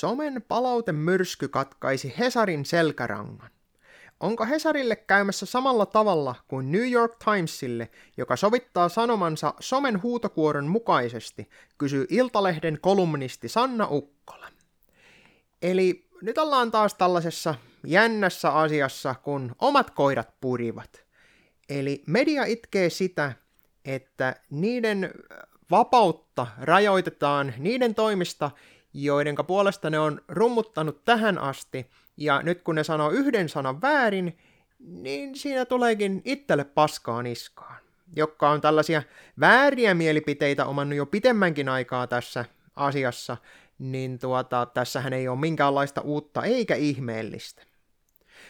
Somen palautemyrsky katkaisi Hesarin selkärangan. Onko Hesarille käymässä samalla tavalla kuin New York Timesille, joka sovittaa sanomansa somen huutokuoron mukaisesti, kysyy Iltalehden kolumnisti Sanna Ukkola. Eli nyt ollaan taas tällaisessa jännässä asiassa, kun omat koirat purivat. Eli media itkee sitä, että niiden vapautta rajoitetaan niiden toimista, joiden puolesta ne on rummuttanut tähän asti, ja nyt kun ne sanoo yhden sanan väärin, niin siinä tuleekin itselle paskaa niskaan, joka on tällaisia vääriä mielipiteitä omannut jo pitemmänkin aikaa tässä asiassa, niin tuota, tässähän ei ole minkäänlaista uutta eikä ihmeellistä.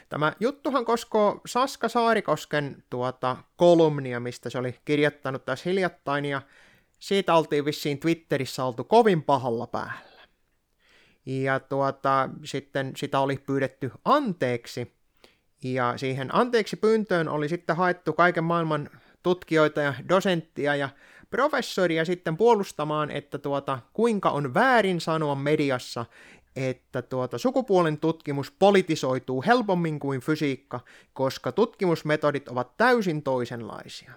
Tämä juttuhan koskoo Saska Saarikosken tuota kolumnia, mistä se oli kirjoittanut tässä hiljattain, ja siitä oltiin vissiin Twitterissä oltu kovin pahalla päällä. Ja tuota, sitten sitä oli pyydetty anteeksi, ja siihen anteeksi pyyntöön oli sitten haettu kaiken maailman tutkijoita ja dosenttia ja professoria sitten puolustamaan, että tuota, kuinka on väärin sanoa mediassa, että tuota, sukupuolen tutkimus politisoituu helpommin kuin fysiikka, koska tutkimusmetodit ovat täysin toisenlaisia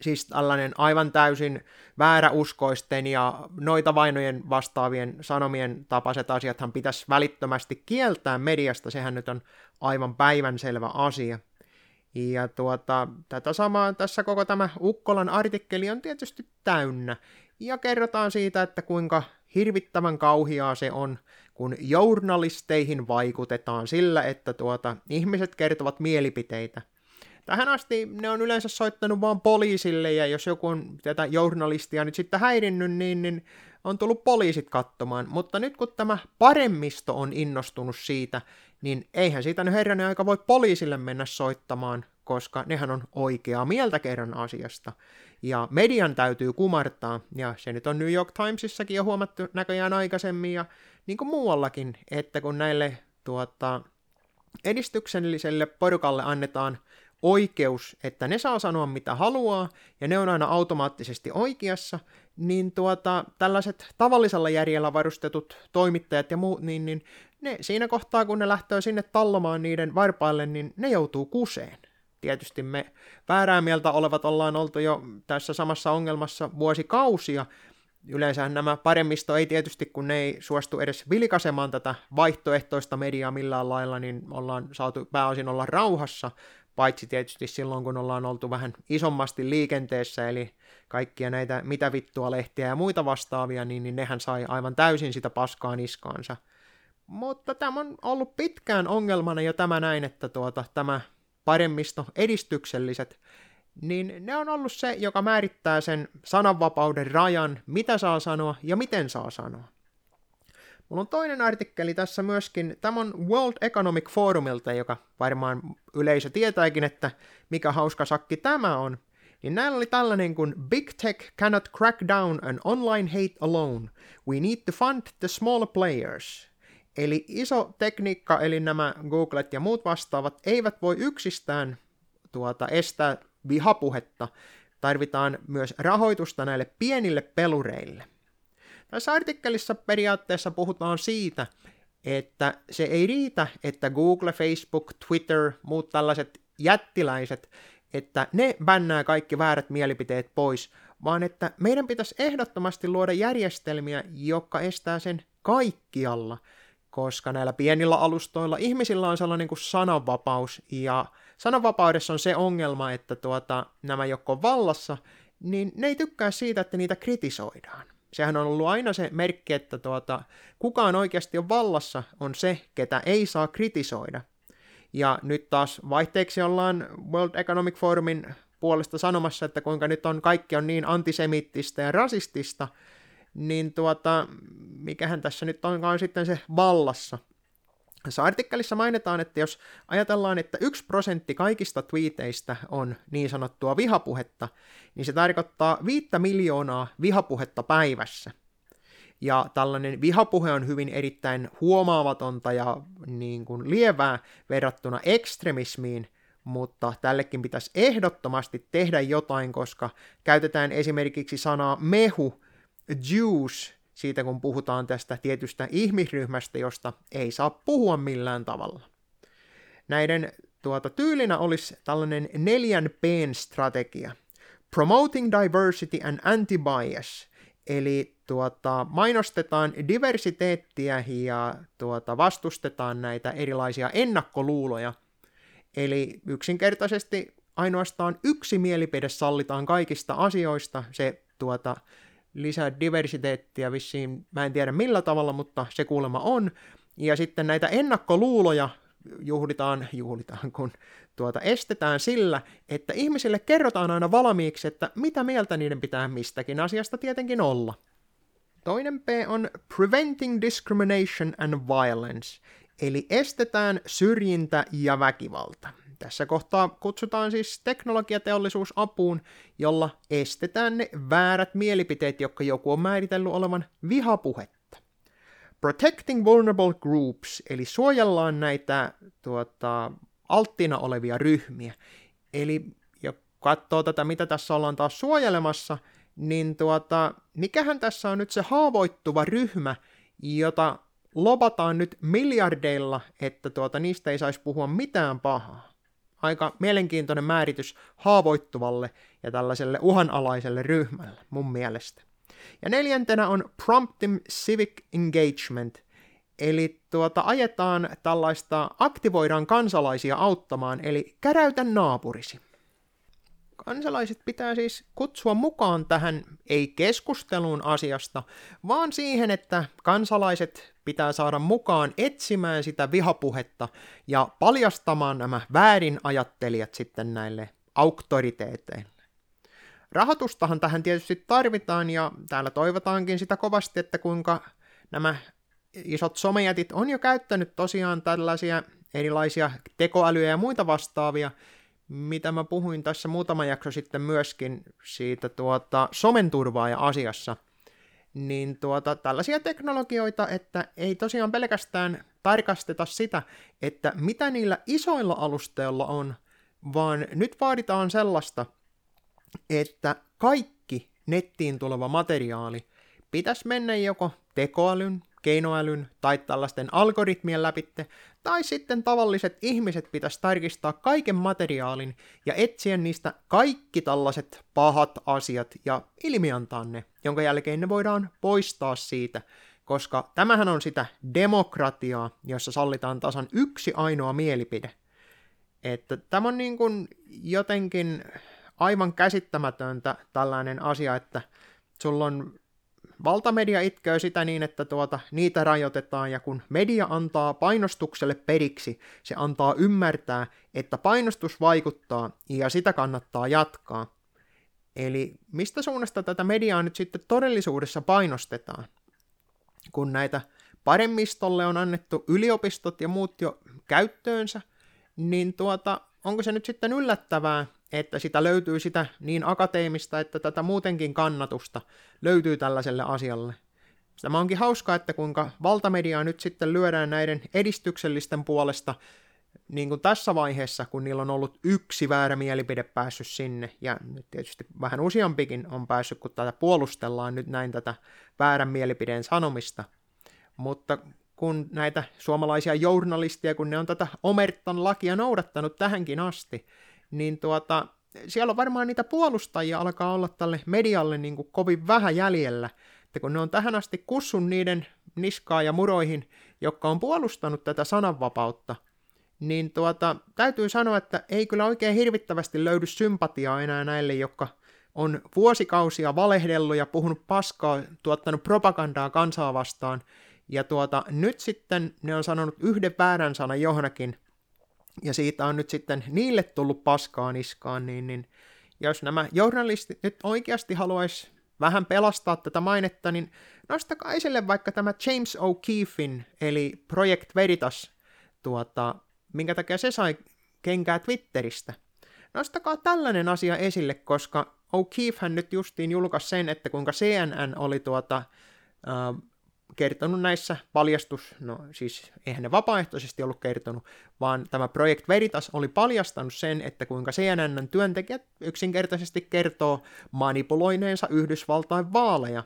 siis tällainen aivan täysin vääräuskoisten ja noita vainojen vastaavien sanomien tapaiset asiathan pitäisi välittömästi kieltää mediasta, sehän nyt on aivan päivänselvä asia. Ja tuota, tätä samaa tässä koko tämä Ukkolan artikkeli on tietysti täynnä. Ja kerrotaan siitä, että kuinka hirvittävän kauhiaa se on, kun journalisteihin vaikutetaan sillä, että tuota, ihmiset kertovat mielipiteitä – Tähän asti ne on yleensä soittanut vaan poliisille, ja jos joku on tätä journalistia nyt sitten häirinnyt, niin, niin on tullut poliisit katsomaan. Mutta nyt kun tämä paremmisto on innostunut siitä, niin eihän siitä nyt herranen aika voi poliisille mennä soittamaan, koska nehän on oikeaa mieltä kerran asiasta. Ja median täytyy kumartaa, ja se nyt on New York Timesissakin jo huomattu näköjään aikaisemmin, ja niin kuin muuallakin, että kun näille tuota, edistykselliselle porukalle annetaan oikeus, että ne saa sanoa mitä haluaa, ja ne on aina automaattisesti oikeassa, niin tuota, tällaiset tavallisella järjellä varustetut toimittajat ja muut, niin, niin ne siinä kohtaa, kun ne lähtee sinne tallomaan niiden varpaille, niin ne joutuu kuseen. Tietysti me väärää mieltä olevat ollaan oltu jo tässä samassa ongelmassa vuosikausia, Yleensä nämä paremmisto ei tietysti, kun ne ei suostu edes vilkaisemaan tätä vaihtoehtoista mediaa millään lailla, niin ollaan saatu pääosin olla rauhassa, paitsi tietysti silloin, kun ollaan oltu vähän isommasti liikenteessä, eli kaikkia näitä mitä vittua lehtiä ja muita vastaavia, niin, niin nehän sai aivan täysin sitä paskaa niskaansa. Mutta tämä on ollut pitkään ongelmana jo tämä näin, että tuota, tämä paremmisto edistykselliset, niin ne on ollut se, joka määrittää sen sananvapauden rajan, mitä saa sanoa ja miten saa sanoa. Mulla on toinen artikkeli tässä myöskin, tämä on World Economic Forumilta, joka varmaan yleisö tietääkin, että mikä hauska sakki tämä on. Niin näillä oli tällainen kuin Big Tech cannot crack down an online hate alone. We need to fund the small players. Eli iso tekniikka, eli nämä Googlet ja muut vastaavat, eivät voi yksistään tuota, estää vihapuhetta. Tarvitaan myös rahoitusta näille pienille pelureille. Tässä artikkelissa periaatteessa puhutaan siitä, että se ei riitä, että Google, Facebook, Twitter, muut tällaiset jättiläiset, että ne bännää kaikki väärät mielipiteet pois, vaan että meidän pitäisi ehdottomasti luoda järjestelmiä, jotka estää sen kaikkialla, koska näillä pienillä alustoilla ihmisillä on sellainen kuin sananvapaus, ja sananvapaudessa on se ongelma, että tuota, nämä joko vallassa, niin ne ei tykkää siitä, että niitä kritisoidaan. Sehän on ollut aina se merkki, että tuota, kukaan oikeasti on vallassa, on se, ketä ei saa kritisoida. Ja nyt taas vaihteeksi ollaan World Economic Forumin puolesta sanomassa, että kuinka nyt on kaikki on niin antisemittistä ja rasistista, niin tuota, mikähän tässä nyt onkaan sitten se vallassa. Tässä artikkelissa mainitaan, että jos ajatellaan, että yksi prosentti kaikista twiiteistä on niin sanottua vihapuhetta, niin se tarkoittaa viittä miljoonaa vihapuhetta päivässä. Ja tällainen vihapuhe on hyvin erittäin huomaamatonta ja niin kuin lievää verrattuna ekstremismiin, mutta tällekin pitäisi ehdottomasti tehdä jotain, koska käytetään esimerkiksi sanaa mehu, juice siitä kun puhutaan tästä tietystä ihmisryhmästä, josta ei saa puhua millään tavalla. Näiden tuota, tyylinä olisi tällainen neljän P-strategia. Promoting diversity and anti-bias, eli tuota, mainostetaan diversiteettiä ja tuota, vastustetaan näitä erilaisia ennakkoluuloja. Eli yksinkertaisesti ainoastaan yksi mielipide sallitaan kaikista asioista, se tuota, lisää diversiteettiä vissiin, mä en tiedä millä tavalla, mutta se kuulemma on. Ja sitten näitä ennakkoluuloja juhlitaan, juhlitaan kun tuota, estetään sillä, että ihmisille kerrotaan aina valmiiksi, että mitä mieltä niiden pitää mistäkin asiasta tietenkin olla. Toinen P on Preventing Discrimination and Violence, eli estetään syrjintä ja väkivalta. Tässä kohtaa kutsutaan siis teknologiateollisuus apuun, jolla estetään ne väärät mielipiteet, jotka joku on määritellyt olevan vihapuhetta. Protecting vulnerable groups, eli suojellaan näitä tuota, alttina olevia ryhmiä. Eli ja katsoo tätä, mitä tässä ollaan taas suojelemassa, niin tuota, mikähän tässä on nyt se haavoittuva ryhmä, jota lobataan nyt miljardeilla, että tuota, niistä ei saisi puhua mitään pahaa aika mielenkiintoinen määritys haavoittuvalle ja tällaiselle uhanalaiselle ryhmälle mun mielestä. Ja neljäntenä on Prompting Civic Engagement, eli tuota, ajetaan tällaista, aktivoidaan kansalaisia auttamaan, eli käräytä naapurisi. Kansalaiset pitää siis kutsua mukaan tähän ei keskusteluun asiasta, vaan siihen, että kansalaiset pitää saada mukaan etsimään sitä vihapuhetta ja paljastamaan nämä väärin ajattelijat sitten näille auktoriteeteille. Rahoitustahan tähän tietysti tarvitaan ja täällä toivotaankin sitä kovasti, että kuinka nämä isot somejätit on jo käyttänyt tosiaan tällaisia erilaisia tekoälyjä ja muita vastaavia, mitä mä puhuin tässä muutama jakso sitten myöskin siitä tuota, somen turvaaja asiassa, niin tuota, tällaisia teknologioita, että ei tosiaan pelkästään tarkasteta sitä, että mitä niillä isoilla alusteilla on, vaan nyt vaaditaan sellaista, että kaikki nettiin tuleva materiaali pitäisi mennä joko tekoälyn, keinoälyn tai tällaisten algoritmien läpitte, tai sitten tavalliset ihmiset pitäisi tarkistaa kaiken materiaalin ja etsiä niistä kaikki tällaiset pahat asiat ja ilmiantaa ne, jonka jälkeen ne voidaan poistaa siitä, koska tämähän on sitä demokratiaa, jossa sallitaan tasan yksi ainoa mielipide. Että tämä on niin kuin jotenkin aivan käsittämätöntä tällainen asia, että sulla on Valtamedia itkee sitä niin, että tuota, niitä rajoitetaan, ja kun media antaa painostukselle periksi, se antaa ymmärtää, että painostus vaikuttaa, ja sitä kannattaa jatkaa. Eli mistä suunnasta tätä mediaa nyt sitten todellisuudessa painostetaan? Kun näitä paremmistolle on annettu yliopistot ja muut jo käyttöönsä, niin tuota, onko se nyt sitten yllättävää, että sitä löytyy sitä niin akateemista, että tätä muutenkin kannatusta löytyy tällaiselle asialle. Tämä onkin hauskaa, että kuinka valtamediaa nyt sitten lyödään näiden edistyksellisten puolesta niin kuin tässä vaiheessa, kun niillä on ollut yksi väärä mielipide päässyt sinne, ja nyt tietysti vähän useampikin on päässyt, kun tätä puolustellaan nyt näin tätä väärän mielipideen sanomista. Mutta kun näitä suomalaisia journalisteja, kun ne on tätä Omertan lakia noudattanut tähänkin asti, niin tuota, siellä on varmaan niitä puolustajia alkaa olla tälle medialle niin kuin kovin vähän jäljellä, että kun ne on tähän asti kussun niiden niskaa ja muroihin, jotka on puolustanut tätä sananvapautta, niin tuota, täytyy sanoa, että ei kyllä oikein hirvittävästi löydy sympatiaa enää näille, jotka on vuosikausia valehdellut ja puhunut paskaa, tuottanut propagandaa kansaa vastaan, ja tuota, nyt sitten ne on sanonut yhden väärän sanan johonkin, ja siitä on nyt sitten niille tullut paskaa niskaan, niin, niin jos nämä journalistit nyt oikeasti haluaisi vähän pelastaa tätä mainetta, niin nostakaa esille vaikka tämä James O'Keefein, eli Project Veritas, tuota, minkä takia se sai kenkää Twitteristä. Nostakaa tällainen asia esille, koska O'Keefe nyt justiin julkaisi sen, että kuinka CNN oli tuota, uh, kertonut näissä paljastus, no siis eihän ne vapaaehtoisesti ollut kertonut, vaan tämä Project Veritas oli paljastanut sen, että kuinka CNNn työntekijät yksinkertaisesti kertoo manipuloineensa Yhdysvaltain vaaleja.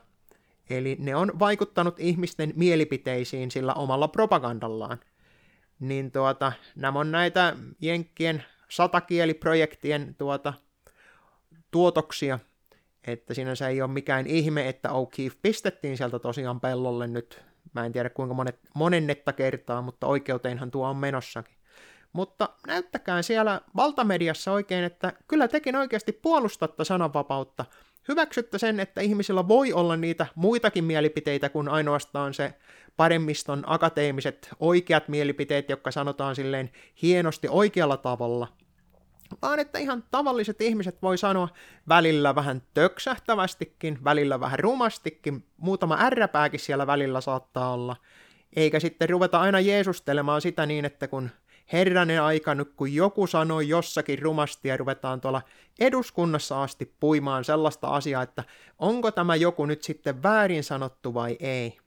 Eli ne on vaikuttanut ihmisten mielipiteisiin sillä omalla propagandallaan. Niin tuota, nämä on näitä Jenkkien satakieliprojektien tuota, tuotoksia, että sinänsä ei ole mikään ihme, että O'Keefe pistettiin sieltä tosiaan pellolle nyt, mä en tiedä kuinka monet, monennetta kertaa, mutta oikeuteenhan tuo on menossakin. Mutta näyttäkää siellä valtamediassa oikein, että kyllä tekin oikeasti puolustatte sananvapautta. Hyväksytte sen, että ihmisillä voi olla niitä muitakin mielipiteitä kuin ainoastaan se paremmiston akateemiset oikeat mielipiteet, jotka sanotaan silleen hienosti oikealla tavalla – vaan että ihan tavalliset ihmiset voi sanoa välillä vähän töksähtävästikin, välillä vähän rumastikin, muutama ärräpääkin siellä välillä saattaa olla, eikä sitten ruveta aina jeesustelemaan sitä niin, että kun herranen aika nyt, kun joku sanoo jossakin rumasti ja ruvetaan tuolla eduskunnassa asti puimaan sellaista asiaa, että onko tämä joku nyt sitten väärin sanottu vai ei.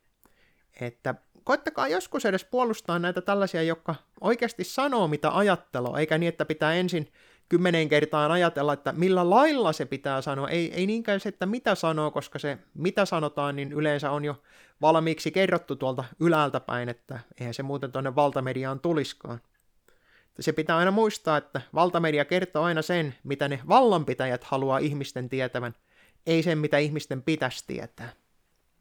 Että koittakaa joskus edes puolustaa näitä tällaisia, jotka oikeasti sanoo mitä ajattelua, eikä niin, että pitää ensin kymmenen kertaan ajatella, että millä lailla se pitää sanoa. Ei, ei niinkään se, että mitä sanoo, koska se mitä sanotaan, niin yleensä on jo valmiiksi kerrottu tuolta ylältä päin, että eihän se muuten tuonne valtamediaan tuliskaan. Se pitää aina muistaa, että valtamedia kertoo aina sen, mitä ne vallanpitäjät haluaa ihmisten tietävän, ei sen, mitä ihmisten pitäisi tietää.